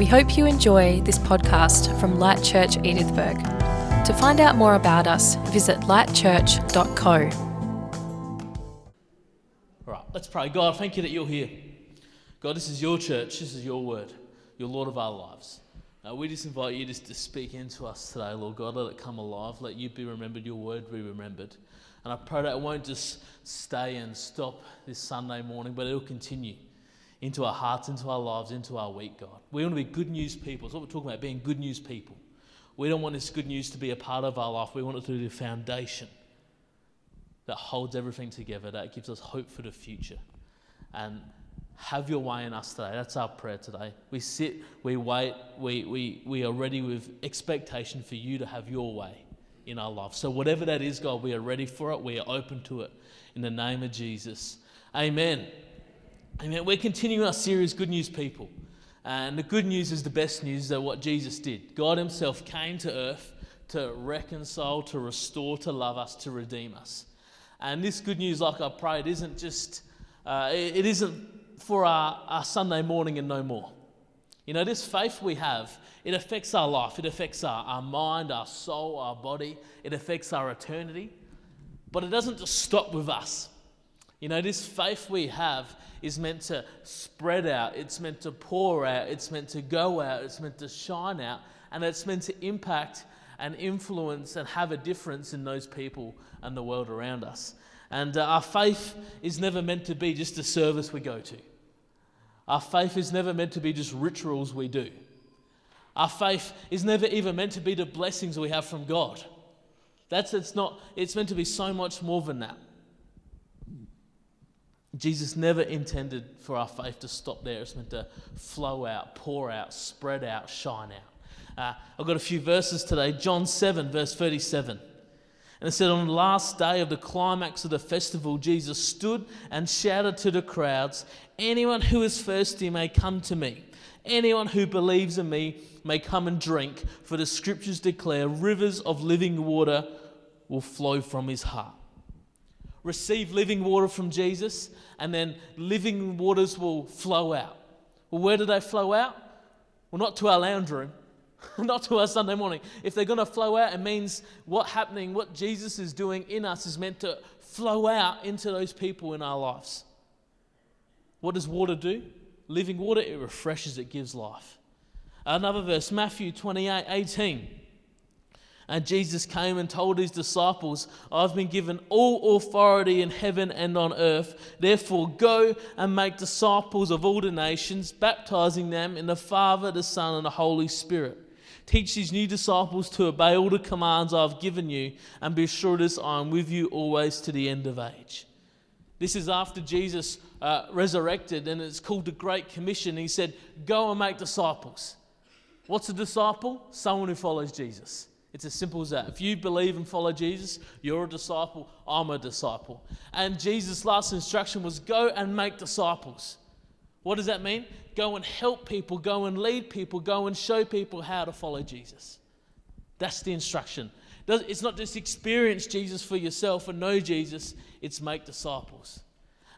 We hope you enjoy this podcast from Light Church Edithburgh. To find out more about us, visit lightchurch.co. All right, let's pray. God, thank you that you're here. God, this is your church, this is your word, your Lord of our lives. We just invite you just to speak into us today, Lord God. Let it come alive. Let you be remembered, your word be remembered. And I pray that it won't just stay and stop this Sunday morning, but it'll continue into our hearts, into our lives, into our week, God. We want to be good news people. That's what we're talking about, being good news people. We don't want this good news to be a part of our life. We want it to be the foundation that holds everything together, that gives us hope for the future. And have your way in us today. That's our prayer today. We sit, we wait, we, we, we are ready with expectation for you to have your way in our life. So, whatever that is, God, we are ready for it. We are open to it in the name of Jesus. Amen. Amen. We're continuing our series, Good News People. And the good news is the best news that what Jesus did. God Himself came to earth to reconcile, to restore, to love us, to redeem us. And this good news, like I prayed, isn't just, uh, it, it isn't for our, our Sunday morning and no more. You know, this faith we have, it affects our life, it affects our, our mind, our soul, our body, it affects our eternity. But it doesn't just stop with us. You know, this faith we have is meant to spread out, it's meant to pour out, it's meant to go out, it's meant to shine out, and it's meant to impact and influence and have a difference in those people and the world around us. And uh, our faith is never meant to be just a service we go to. Our faith is never meant to be just rituals we do. Our faith is never even meant to be the blessings we have from God. That's it's not it's meant to be so much more than that. Jesus never intended for our faith to stop there. It's meant to flow out, pour out, spread out, shine out. Uh, I've got a few verses today. John 7, verse 37. And it said, On the last day of the climax of the festival, Jesus stood and shouted to the crowds, Anyone who is thirsty may come to me. Anyone who believes in me may come and drink, for the scriptures declare rivers of living water will flow from his heart receive living water from Jesus, and then living waters will flow out. Well, where do they flow out? Well, not to our lounge room, not to our Sunday morning. If they're going to flow out, it means what happening, what Jesus is doing in us is meant to flow out into those people in our lives. What does water do? Living water, it refreshes, it gives life. Another verse, Matthew 28 18. And Jesus came and told his disciples, I've been given all authority in heaven and on earth. Therefore, go and make disciples of all the nations, baptizing them in the Father, the Son, and the Holy Spirit. Teach these new disciples to obey all the commands I've given you, and be sure this I am with you always to the end of age. This is after Jesus uh, resurrected, and it's called the Great Commission. He said, Go and make disciples. What's a disciple? Someone who follows Jesus. It's as simple as that. If you believe and follow Jesus, you're a disciple, I'm a disciple. And Jesus' last instruction was go and make disciples. What does that mean? Go and help people, go and lead people, go and show people how to follow Jesus. That's the instruction. It's not just experience Jesus for yourself and know Jesus, it's make disciples.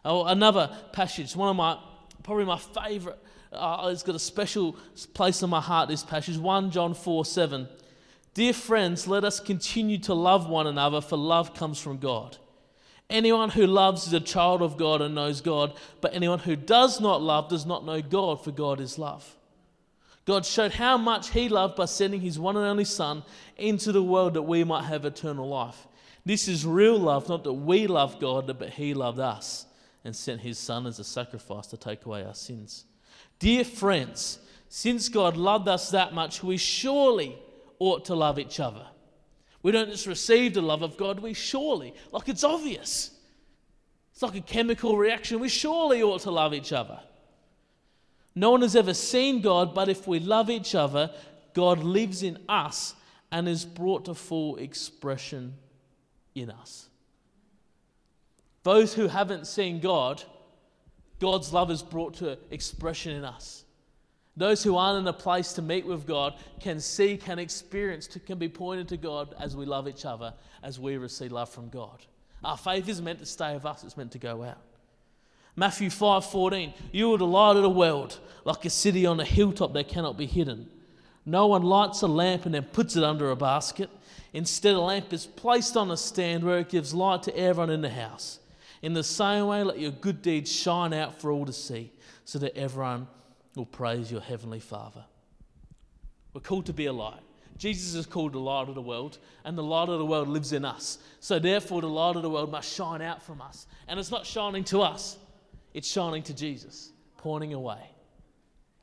Oh, another passage, one of my, probably my favorite, uh, it's got a special place in my heart, this passage, 1 John 4 7. Dear friends, let us continue to love one another, for love comes from God. Anyone who loves is a child of God and knows God, but anyone who does not love does not know God, for God is love. God showed how much He loved by sending His one and only Son into the world that we might have eternal life. This is real love, not that we love God, but He loved us and sent His Son as a sacrifice to take away our sins. Dear friends, since God loved us that much, we surely ought to love each other. We don't just receive the love of God, we surely, like it's obvious. It's like a chemical reaction. We surely ought to love each other. No one has ever seen God, but if we love each other, God lives in us and is brought to full expression in us. Those who haven't seen God, God's love is brought to expression in us. Those who aren't in a place to meet with God can see, can experience, can be pointed to God as we love each other, as we receive love from God. Our faith isn't meant to stay with us, it's meant to go out. Matthew 5 14, you are the light of the world. like a city on a hilltop that cannot be hidden. No one lights a lamp and then puts it under a basket. Instead, a lamp is placed on a stand where it gives light to everyone in the house. In the same way, let your good deeds shine out for all to see, so that everyone will praise your heavenly Father. We're called to be a light. Jesus is called the light of the world, and the light of the world lives in us. So, therefore, the light of the world must shine out from us. And it's not shining to us, it's shining to Jesus, pointing away.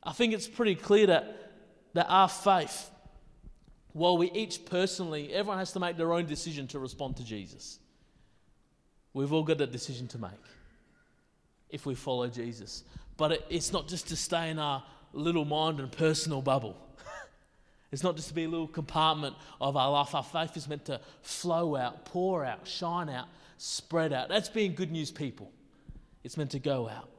I think it's pretty clear that, that our faith, while we each personally, everyone has to make their own decision to respond to Jesus. We've all got a decision to make if we follow Jesus. But it, it's not just to stay in our little mind and personal bubble. it's not just to be a little compartment of our life. Our faith is meant to flow out, pour out, shine out, spread out. That's being good news people. It's meant to go out.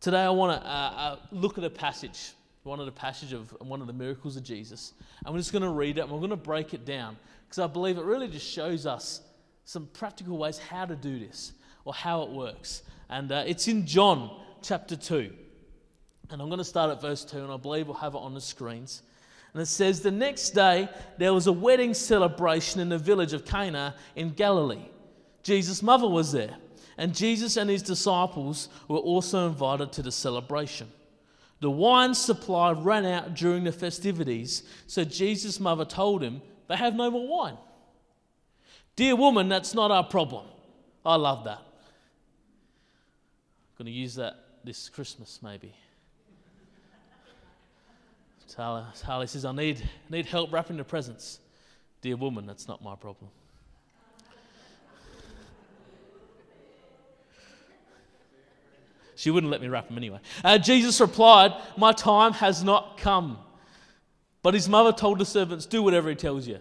Today, I want to uh, uh, look at a passage, one of the passage of one of the miracles of Jesus. And we're just going to read it and we're going to break it down because I believe it really just shows us some practical ways how to do this or how it works. And uh, it's in John chapter 2. And I'm going to start at verse 2, and I believe we'll have it on the screens. And it says, The next day there was a wedding celebration in the village of Cana in Galilee. Jesus' mother was there, and Jesus and his disciples were also invited to the celebration. The wine supply ran out during the festivities, so Jesus' mother told him, They have no more wine. Dear woman, that's not our problem. I love that. I'm going to use that this Christmas, maybe. Harley says, I need, need help wrapping the presents. Dear woman, that's not my problem. She wouldn't let me wrap them anyway. Uh, Jesus replied, My time has not come. But his mother told the servants, Do whatever he tells you.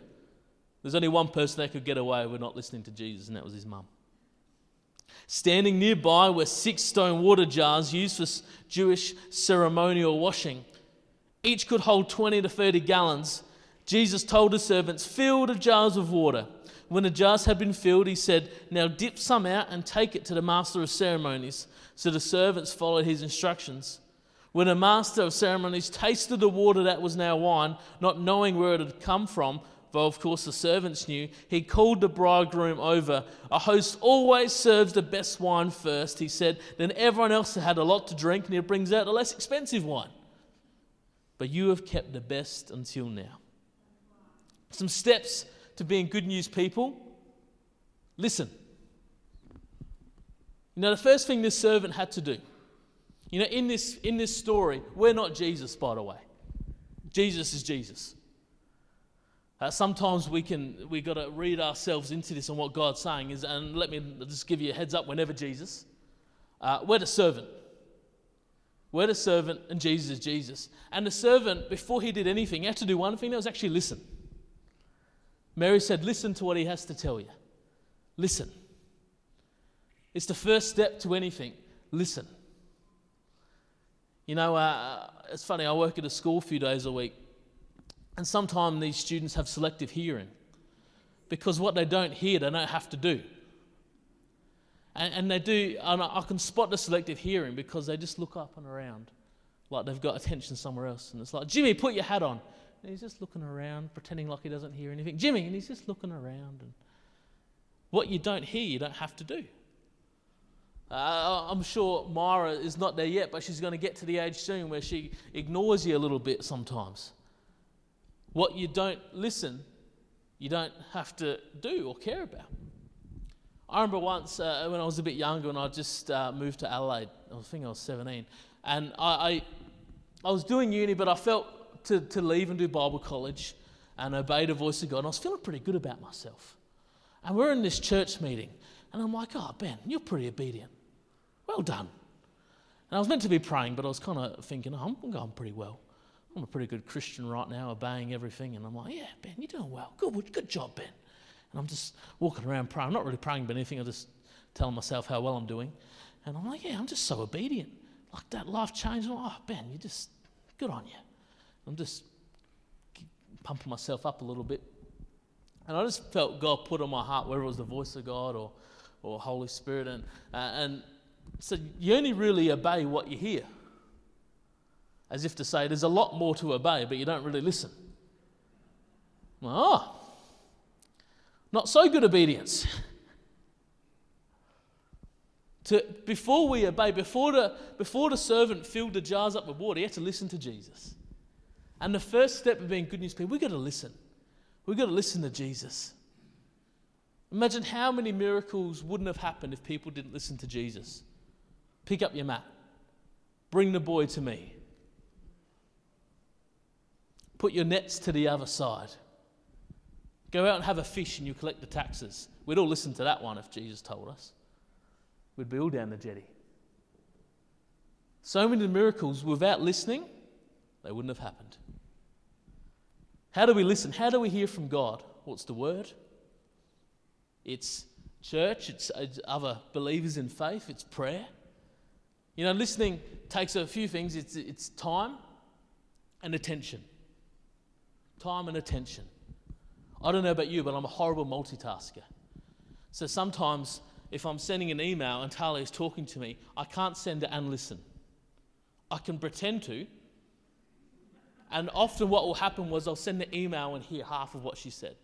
There's only one person that could get away with not listening to Jesus, and that was his mum. Standing nearby were six stone water jars used for Jewish ceremonial washing. Each could hold 20 to 30 gallons. Jesus told his servants, Fill the jars with water. When the jars had been filled, he said, Now dip some out and take it to the master of ceremonies. So the servants followed his instructions. When the master of ceremonies tasted the water that was now wine, not knowing where it had come from, Though, of course, the servants knew, he called the bridegroom over. A host always serves the best wine first, he said. Then everyone else had a lot to drink, and he brings out the less expensive wine. But you have kept the best until now. Some steps to being good news people listen. You know, the first thing this servant had to do, you know, in this, in this story, we're not Jesus, by the way. Jesus is Jesus. Uh, sometimes we can we got to read ourselves into this and what God's saying is, and let me just give you a heads up. Whenever Jesus, uh, we're the servant. We're the servant, and Jesus is Jesus. And the servant, before he did anything, he had to do one thing. That was actually listen. Mary said, "Listen to what he has to tell you. Listen." It's the first step to anything. Listen. You know, uh, it's funny. I work at a school a few days a week and sometimes these students have selective hearing because what they don't hear, they don't have to do. And, and they do, and I can spot the selective hearing because they just look up and around like they've got attention somewhere else. And it's like, Jimmy, put your hat on. And he's just looking around, pretending like he doesn't hear anything. Jimmy, and he's just looking around. And what you don't hear, you don't have to do. Uh, I'm sure Myra is not there yet, but she's going to get to the age soon where she ignores you a little bit sometimes. What you don't listen, you don't have to do or care about. I remember once uh, when I was a bit younger and I just uh, moved to Adelaide, I think I was 17, and I, I, I, was doing uni, but I felt to, to leave and do Bible college and obey the voice of God, and I was feeling pretty good about myself. And we're in this church meeting, and I'm like, oh, Ben, you're pretty obedient. Well done. And I was meant to be praying, but I was kind of thinking, oh, I'm going pretty well. I'm a pretty good Christian right now, obeying everything. And I'm like, yeah, Ben, you're doing well. Good, good job, Ben. And I'm just walking around praying. I'm not really praying about anything. I'm just telling myself how well I'm doing. And I'm like, yeah, I'm just so obedient. Like that life changed. oh, Ben, you're just, good on you. I'm just pumping myself up a little bit. And I just felt God put on my heart, whether it was the voice of God or, or Holy Spirit. And, uh, and so you only really obey what you hear. As if to say, there's a lot more to obey, but you don't really listen. Oh, not so good obedience. to, before we obey, before the, before the servant filled the jars up with water, he had to listen to Jesus. And the first step of being good news people, we've got to listen. We've got to listen to Jesus. Imagine how many miracles wouldn't have happened if people didn't listen to Jesus. Pick up your mat. Bring the boy to me. Put your nets to the other side. Go out and have a fish and you collect the taxes. We'd all listen to that one if Jesus told us. We'd be all down the jetty. So many miracles, without listening, they wouldn't have happened. How do we listen? How do we hear from God? What's the word? It's church, it's, it's other believers in faith, it's prayer. You know, listening takes a few things it's, it's time and attention. Time and attention. I don't know about you, but I'm a horrible multitasker. So sometimes if I'm sending an email and Talia is talking to me, I can't send it and listen. I can pretend to. And often what will happen was I'll send the email and hear half of what she said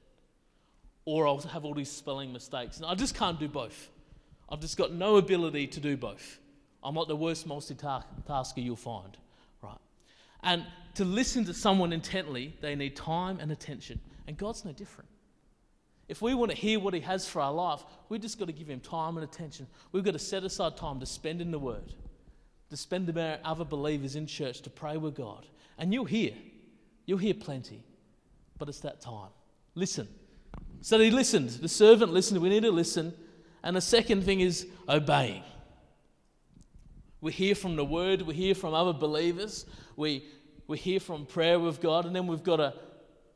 or I'll have all these spelling mistakes. And I just can't do both. I've just got no ability to do both. I'm not the worst multitasker you'll find, right? And to listen to someone intently, they need time and attention. And God's no different. If we want to hear what He has for our life, we've just got to give Him time and attention. We've got to set aside time to spend in the Word, to spend with other believers in church, to pray with God. And you'll hear, you'll hear plenty, but it's that time. Listen. So he listened. The servant listened. We need to listen. And the second thing is obeying. We hear from the word, we hear from other believers, we, we hear from prayer with God, and then we've got to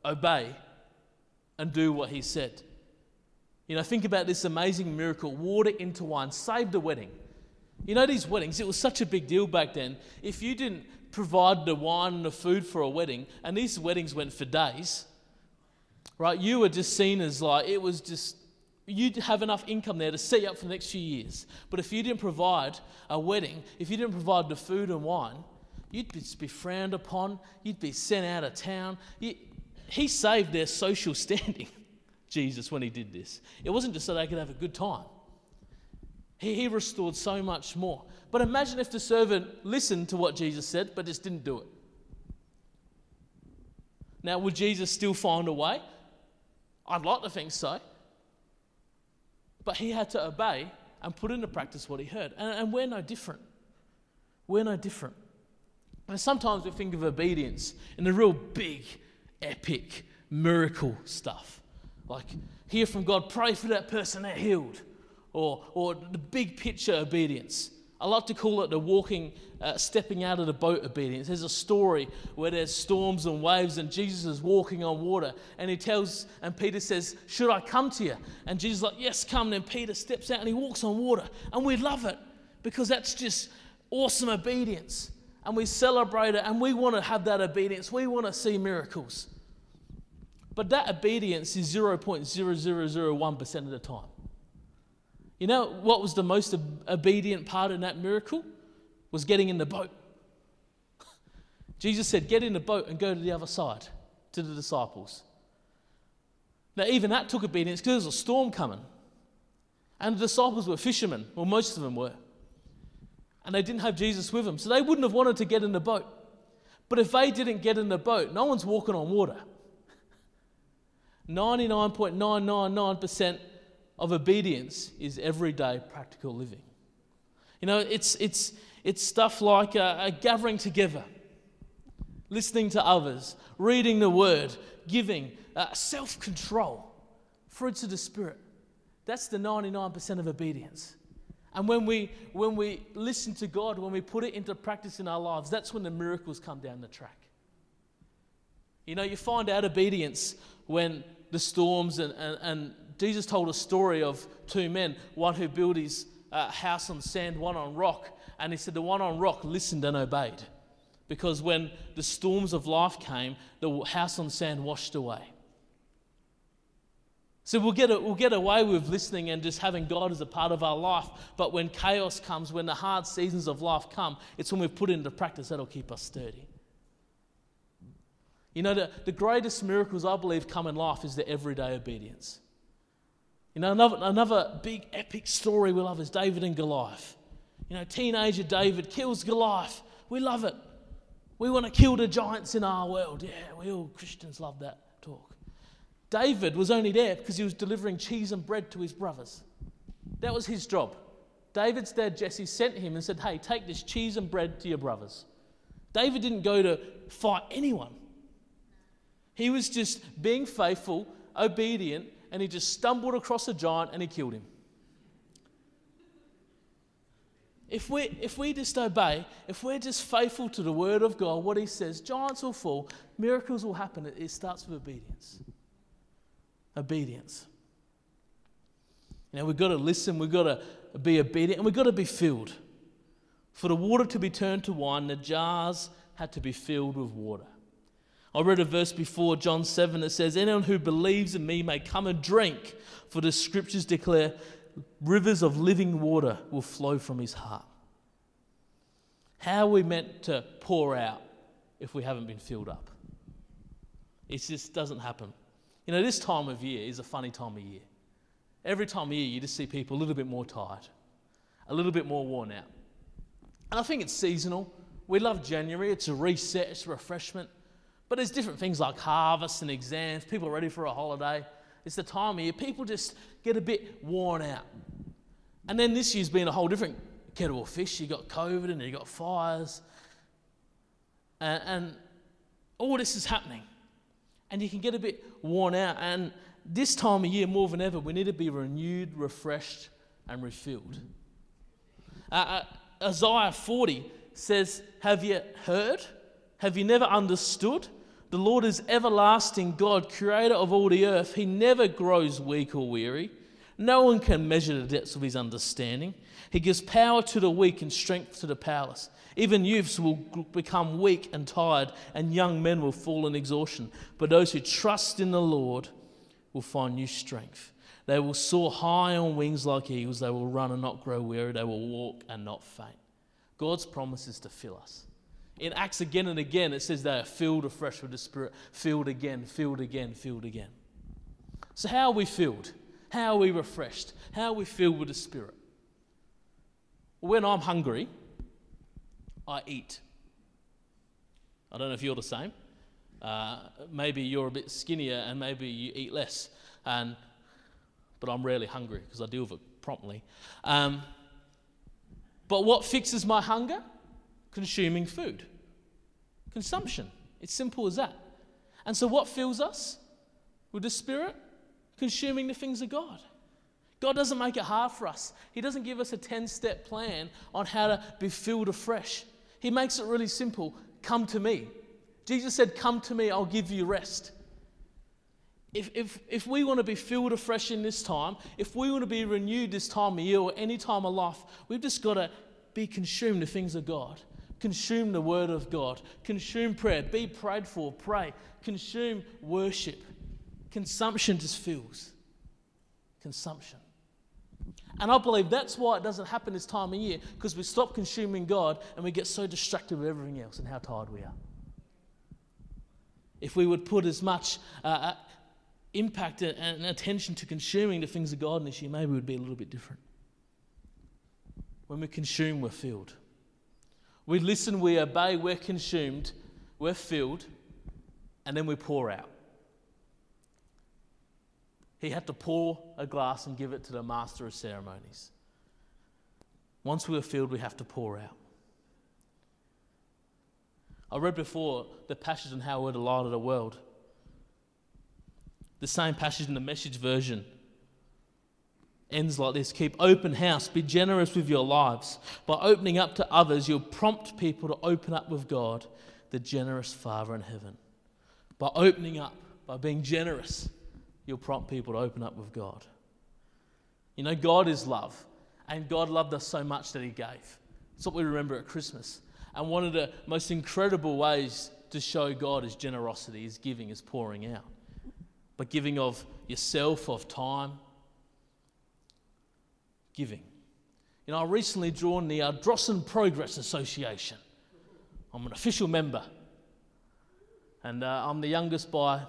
obey and do what he said. You know, think about this amazing miracle water into wine saved a wedding. You know, these weddings, it was such a big deal back then. If you didn't provide the wine and the food for a wedding, and these weddings went for days, right? You were just seen as like, it was just, you'd have enough income there to set you up for the next few years. But if you didn't provide a wedding, if you didn't provide the food and wine, you'd be frowned upon, you'd be sent out of town. You, he saved their social standing, Jesus, when he did this. It wasn't just so they could have a good time. He, he restored so much more. But imagine if the servant listened to what Jesus said, but just didn't do it. Now, would Jesus still find a way? I'd like to think so. But he had to obey and put into practice what he heard. And, and we're no different. We're no different. And sometimes we think of obedience in the real big, epic, miracle stuff. Like, hear from God, pray for that person, they're healed. Or, or the big picture obedience. I like to call it the walking, uh, stepping out of the boat obedience. There's a story where there's storms and waves, and Jesus is walking on water, and he tells, and Peter says, Should I come to you? And Jesus is like, Yes, come. And then Peter steps out and he walks on water, and we love it because that's just awesome obedience. And we celebrate it, and we want to have that obedience. We want to see miracles. But that obedience is 0.0001% of the time. You know what was the most obedient part in that miracle? Was getting in the boat. Jesus said, Get in the boat and go to the other side to the disciples. Now, even that took obedience because there was a storm coming. And the disciples were fishermen. Well, most of them were. And they didn't have Jesus with them. So they wouldn't have wanted to get in the boat. But if they didn't get in the boat, no one's walking on water. 99.999% of obedience is everyday practical living. You know, it's, it's, it's stuff like a, gathering together, listening to others, reading the word, giving, uh, self control, fruits of the Spirit. That's the 99% of obedience. And when we, when we listen to God, when we put it into practice in our lives, that's when the miracles come down the track. You know, you find out obedience when the storms and, and, and Jesus told a story of two men, one who built his uh, house on sand, one on rock. And he said, The one on rock listened and obeyed. Because when the storms of life came, the house on sand washed away. So we'll get, we'll get away with listening and just having God as a part of our life. But when chaos comes, when the hard seasons of life come, it's when we've put it into practice that'll keep us sturdy. You know, the, the greatest miracles I believe come in life is the everyday obedience. You know, another, another big epic story we love is David and Goliath. You know, teenager David kills Goliath. We love it. We want to kill the giants in our world. Yeah, we all Christians love that. David was only there because he was delivering cheese and bread to his brothers. That was his job. David's dad, Jesse, sent him and said, Hey, take this cheese and bread to your brothers. David didn't go to fight anyone. He was just being faithful, obedient, and he just stumbled across a giant and he killed him. If we, if we just obey, if we're just faithful to the word of God, what he says, giants will fall, miracles will happen. It, it starts with obedience. Obedience. You know, we've got to listen, we've got to be obedient, and we've got to be filled. For the water to be turned to wine, the jars had to be filled with water. I read a verse before, John 7, that says, Anyone who believes in me may come and drink, for the scriptures declare rivers of living water will flow from his heart. How are we meant to pour out if we haven't been filled up? It just doesn't happen. You know, this time of year is a funny time of year. Every time of year, you just see people a little bit more tired, a little bit more worn out. And I think it's seasonal. We love January, it's a reset, it's a refreshment. But there's different things like harvest and exams, people are ready for a holiday. It's the time of year people just get a bit worn out. And then this year's been a whole different kettle of fish. You got COVID and you got fires. And, and all this is happening. And you can get a bit worn out. And this time of year, more than ever, we need to be renewed, refreshed, and refilled. Uh, uh, Isaiah 40 says, Have you heard? Have you never understood? The Lord is everlasting God, creator of all the earth. He never grows weak or weary. No one can measure the depths of his understanding. He gives power to the weak and strength to the powerless. Even youths will become weak and tired, and young men will fall in exhaustion. But those who trust in the Lord will find new strength. They will soar high on wings like eagles. They will run and not grow weary. They will walk and not faint. God's promise is to fill us. In Acts again and again, it says they are filled afresh with the Spirit, filled again, filled again, filled again. So, how are we filled? How are we refreshed? How are we filled with the Spirit? When I'm hungry, I eat. I don't know if you're the same. Uh, maybe you're a bit skinnier and maybe you eat less. And, but I'm rarely hungry because I deal with it promptly. Um, but what fixes my hunger? consuming food. Consumption. It's simple as that. And so, what fills us with the Spirit? Consuming the things of God. God doesn't make it hard for us. He doesn't give us a 10 step plan on how to be filled afresh. He makes it really simple come to me. Jesus said, Come to me, I'll give you rest. If, if, if we want to be filled afresh in this time, if we want to be renewed this time of year or any time of life, we've just got to be consumed the things of God. Consume the word of God. Consume prayer. Be prayed for. Pray. Consume worship. Consumption just fills. Consumption. And I believe that's why it doesn't happen this time of year, because we stop consuming God and we get so distracted with everything else and how tired we are. If we would put as much uh, uh impact and attention to consuming the things of God this year, maybe it would be a little bit different. When we consume, we're filled. We listen, we obey, we're consumed, we're filled, and then we pour out. He had to pour a glass and give it to the master of ceremonies. Once we are filled, we have to pour out. I read before the passage on how we're the light of the world. The same passage in the message version ends like this Keep open house, be generous with your lives. By opening up to others, you'll prompt people to open up with God, the generous Father in heaven. By opening up, by being generous, you'll prompt people to open up with God. You know, God is love, and God loved us so much that He gave. That's what we remember at Christmas. And one of the most incredible ways to show God is generosity, is giving, is pouring out. But giving of yourself, of time, giving. You know, I recently joined the uh, Drossen Progress Association. I'm an official member. And uh, I'm the youngest by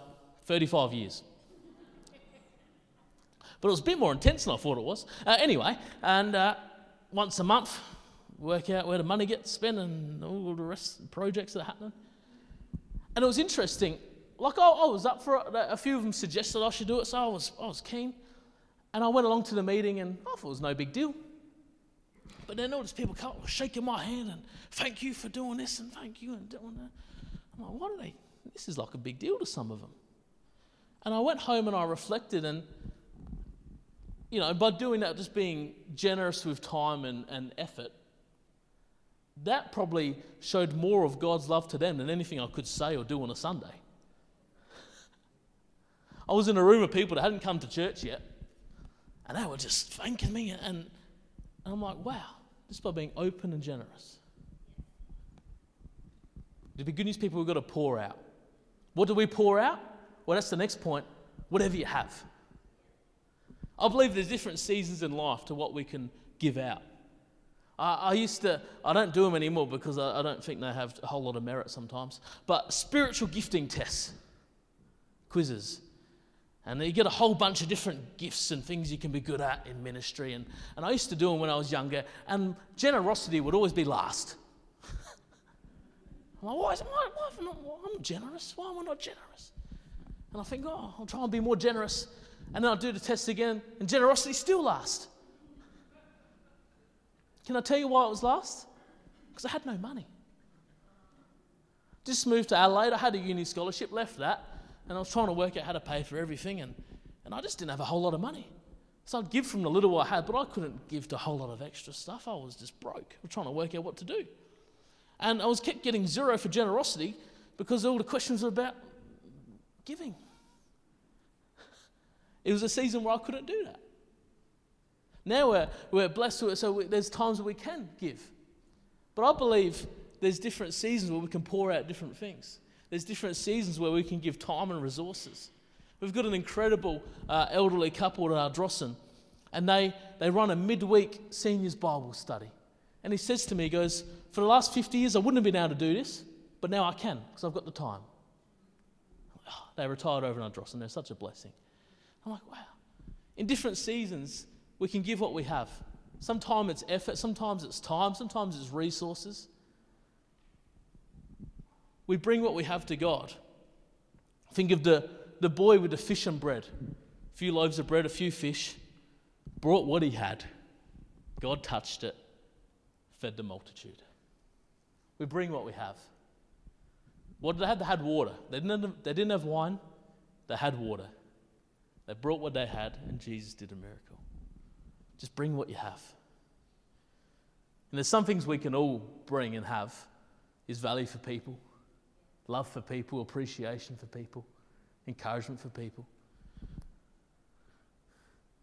35 years. But it was a bit more intense than I thought it was. Uh, anyway, and uh, once a month, work out where the money gets spent and all the rest of the projects that are happening. And it was interesting. Like, I, I was up for it. A few of them suggested I should do it, so I was, I was keen. And I went along to the meeting and I thought it was no big deal. But then all these people come shaking my hand and thank you for doing this and thank you and doing that. I'm like, what are they? This is like a big deal to some of them. And I went home and I reflected and you know, by doing that, just being generous with time and, and effort, that probably showed more of God's love to them than anything I could say or do on a Sunday. I was in a room of people that hadn't come to church yet, and they were just thanking me, and, and I'm like, wow, just by being open and generous. To be good news people, we've got to pour out. What do we pour out? Well, that's the next point. Whatever you have. I believe there's different seasons in life to what we can give out. I, I used to, I don't do them anymore because I, I don't think they have a whole lot of merit sometimes. But spiritual gifting tests, quizzes. And you get a whole bunch of different gifts and things you can be good at in ministry. And, and I used to do them when I was younger, and generosity would always be last. I'm like, why, is, am I not, I'm generous. Why am I not generous? And I think, oh, I'll try and be more generous. And then I'll do the test again, and generosity still last. Can I tell you why it was last? Because I had no money. Just moved to Adelaide. I had a uni scholarship, left that, and I was trying to work out how to pay for everything, and, and I just didn't have a whole lot of money. So I'd give from the little I had, but I couldn't give to a whole lot of extra stuff. I was just broke. I was trying to work out what to do. And I was kept getting zero for generosity because all the questions were about giving. It was a season where I couldn't do that. Now we're, we're blessed with it, so we, there's times where we can give. But I believe there's different seasons where we can pour out different things. There's different seasons where we can give time and resources. We've got an incredible uh, elderly couple at Ardrossan, and they, they run a midweek seniors Bible study. And he says to me, he goes, For the last 50 years, I wouldn't have been able to do this, but now I can because I've got the time. Oh, they retired over in Ardrossan. They're such a blessing. I'm like, wow. In different seasons, we can give what we have. Sometimes it's effort, sometimes it's time, sometimes it's resources. We bring what we have to God. Think of the, the boy with the fish and bread. A few loaves of bread, a few fish. Brought what he had. God touched it, fed the multitude. We bring what we have. What did they have? They had water. They didn't have, they didn't have wine, they had water. They brought what they had, and Jesus did a miracle. Just bring what you have. And there's some things we can all bring and have is value for people, love for people, appreciation for people, encouragement for people.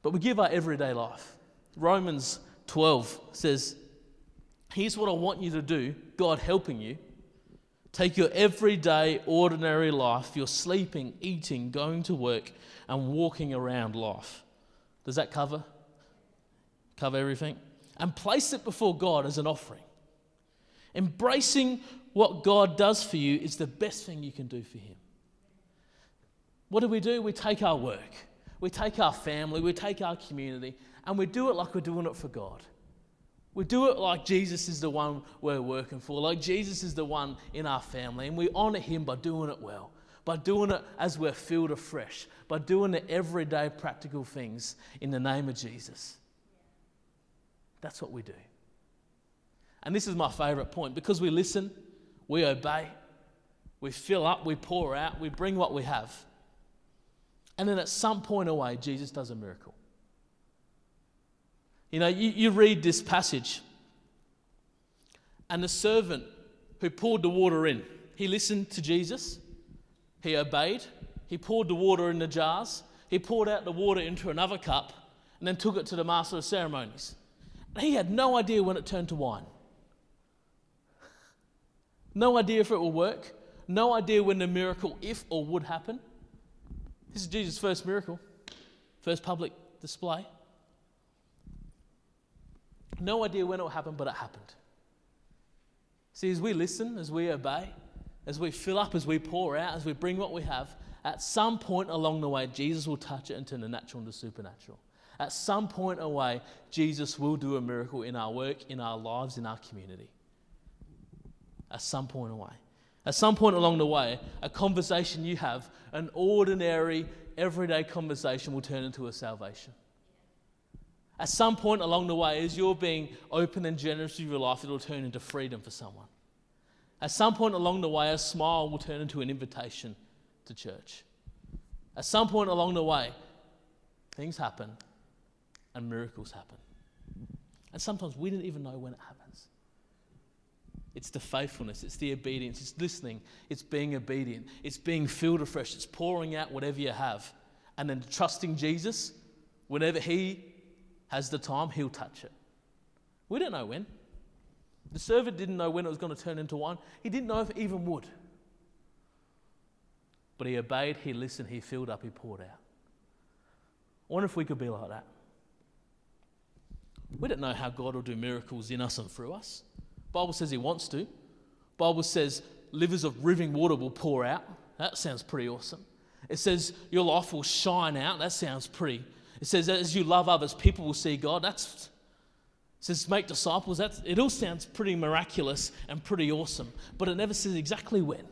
But we give our everyday life. Romans 12 says, Here's what I want you to do, God helping you. Take your everyday, ordinary life, your sleeping, eating, going to work, and walking around life. Does that cover? Cover everything? And place it before God as an offering. Embracing what God does for you is the best thing you can do for Him. What do we do? We take our work, we take our family, we take our community, and we do it like we're doing it for God. We do it like Jesus is the one we're working for, like Jesus is the one in our family, and we honour Him by doing it well by doing it as we're filled afresh, by doing the everyday practical things in the name of Jesus. That's what we do. And this is my favorite point because we listen, we obey, we fill up, we pour out, we bring what we have. And then at some point away, Jesus does a miracle. You know, you, you read this passage, and the servant who poured the water in, he listened to Jesus, he obeyed. He poured the water in the jars. He poured out the water into another cup and then took it to the master of ceremonies. And He had no idea when it turned to wine. No idea if it will work. No idea when the miracle, if or would happen. This is Jesus' first miracle, first public display. No idea when it will happen, but it happened. See, as we listen, as we obey, as we fill up, as we pour out, as we bring what we have, at some point along the way, Jesus will touch it and turn the natural into supernatural. At some point away, Jesus will do a miracle in our work, in our lives, in our community. At some point away. At some point along the way, a conversation you have, an ordinary, everyday conversation, will turn into a salvation. At some point along the way, as you're being open and generous with your life, it'll turn into freedom for someone. At some point along the way, a smile will turn into an invitation to church. At some point along the way, things happen and miracles happen. And sometimes we didn't even know when it happens. It's the faithfulness, it's the obedience, it's listening, it's being obedient, it's being filled afresh, it's pouring out whatever you have, and then trusting Jesus. Whenever He has the time, He'll touch it. We don't know when. The servant didn't know when it was going to turn into wine, he didn't know if it even would. But he obeyed, he listened, he filled up, he poured out. I wonder if we could be like that. We don't know how God will do miracles in us and through us. Bible says he wants to. Bible says livers of living water will pour out. That sounds pretty awesome. It says your life will shine out. That sounds pretty. It says as you love others, people will see God. That's it says make disciples. That's, it all sounds pretty miraculous and pretty awesome, but it never says exactly when.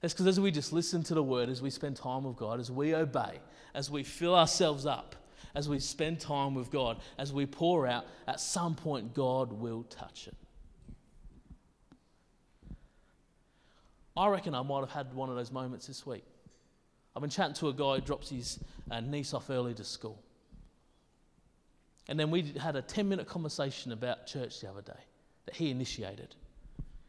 That's because as we just listen to the word, as we spend time with God, as we obey, as we fill ourselves up, as we spend time with God, as we pour out, at some point God will touch it. I reckon I might have had one of those moments this week. I've been chatting to a guy who drops his uh, niece off early to school. And then we had a 10 minute conversation about church the other day that he initiated.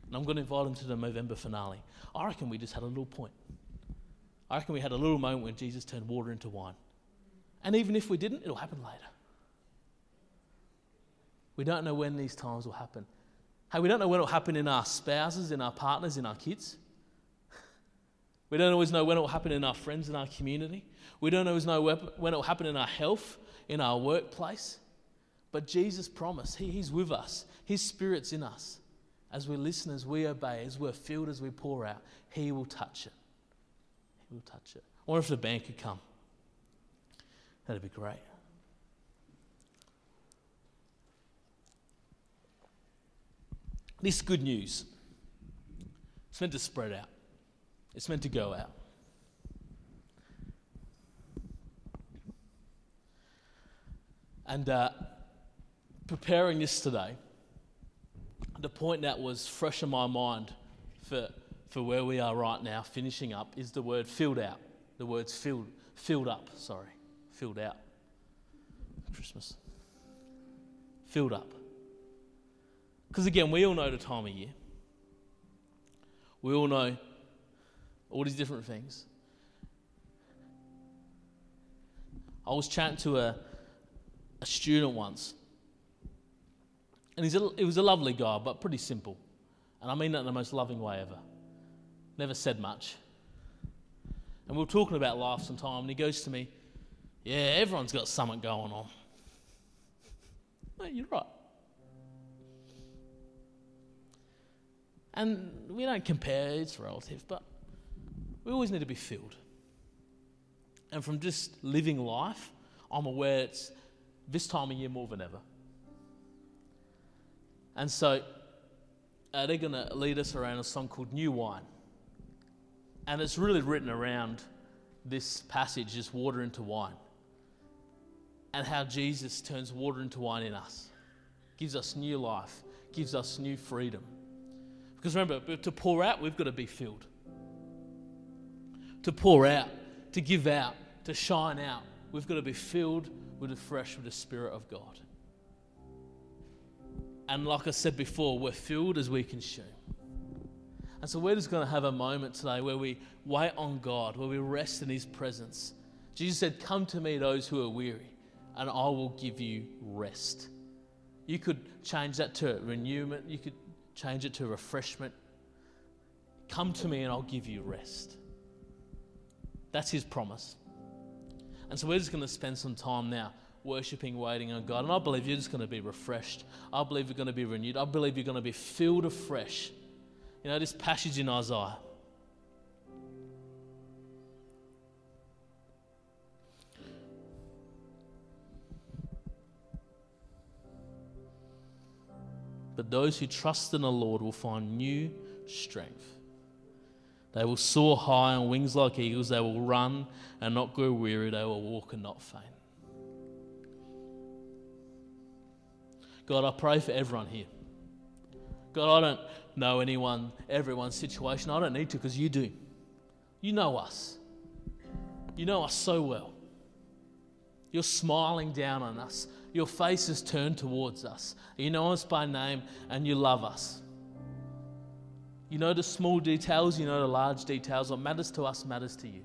And I'm going to invite him to the November finale. I reckon we just had a little point. I reckon we had a little moment when Jesus turned water into wine. And even if we didn't, it'll happen later. We don't know when these times will happen. Hey, we don't know when it'll happen in our spouses, in our partners, in our kids. We don't always know when it will happen in our friends, in our community. We don't always know when it will happen in our health, in our workplace. But Jesus promised, he, He's with us, His Spirit's in us. As we listen, as we obey, as we're filled, as we pour out, He will touch it. He will touch it. I wonder if the band could come. That'd be great. This good news. It's meant to spread out. It's meant to go out. And uh, preparing this today, the point that was fresh in my mind for, for where we are right now, finishing up, is the word filled out. The words filled, filled up, sorry, filled out. Christmas. Filled up. Because again, we all know the time of year. We all know all these different things. I was chatting to a, a student once and he's a, he was a lovely guy, but pretty simple. And I mean that in the most loving way ever. Never said much. And we were talking about life some time, and he goes to me, Yeah, everyone's got something going on. Mate, you're right. And we don't compare, it's relative, but we always need to be filled. And from just living life, I'm aware it's this time of year more than ever. And so uh, they're going to lead us around a song called New Wine. And it's really written around this passage, just water into wine. And how Jesus turns water into wine in us, gives us new life, gives us new freedom. Because remember, to pour out, we've got to be filled. To pour out, to give out, to shine out, we've got to be filled with the fresh, with the Spirit of God. And like I said before, we're filled as we consume. And so we're just going to have a moment today where we wait on God, where we rest in His presence. Jesus said, Come to me, those who are weary, and I will give you rest. You could change that to renewment, you could change it to refreshment. Come to me, and I'll give you rest. That's His promise. And so we're just going to spend some time now worshiping, waiting on God. And I believe you're just going to be refreshed. I believe you're going to be renewed. I believe you're going to be filled afresh You know, this passage in Isaiah. But those who trust in the Lord will find new strength. They will soar high on wings like eagles. They will run and not grow weary. They will walk and not faint. God, I pray for everyone here. God, I don't know anyone, everyone's situation. I don't need to because you do. You know us. You know us so well. You're smiling down on us. Your face is turned towards us. You know us by name and you love us. You know the small details, you know the large details. What matters to us matters to you.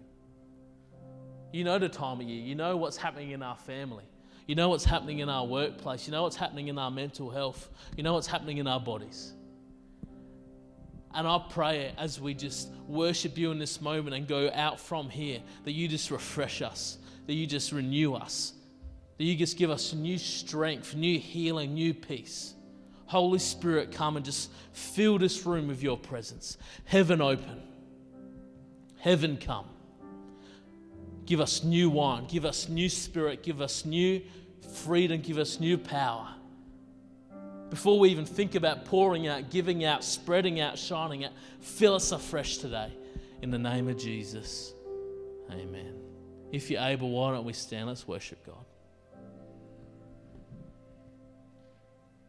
You know the time of year. You know what's happening in our family. You know what's happening in our workplace. You know what's happening in our mental health. You know what's happening in our bodies. And I pray as we just worship you in this moment and go out from here that you just refresh us, that you just renew us, that you just give us new strength, new healing, new peace. Holy Spirit, come and just fill this room with your presence. Heaven open. Heaven come. Give us new wine. Give us new spirit. Give us new freedom. Give us new power. Before we even think about pouring out, giving out, spreading out, shining out, fill us afresh today. In the name of Jesus. Amen. If you're able, why don't we stand? Let's worship God.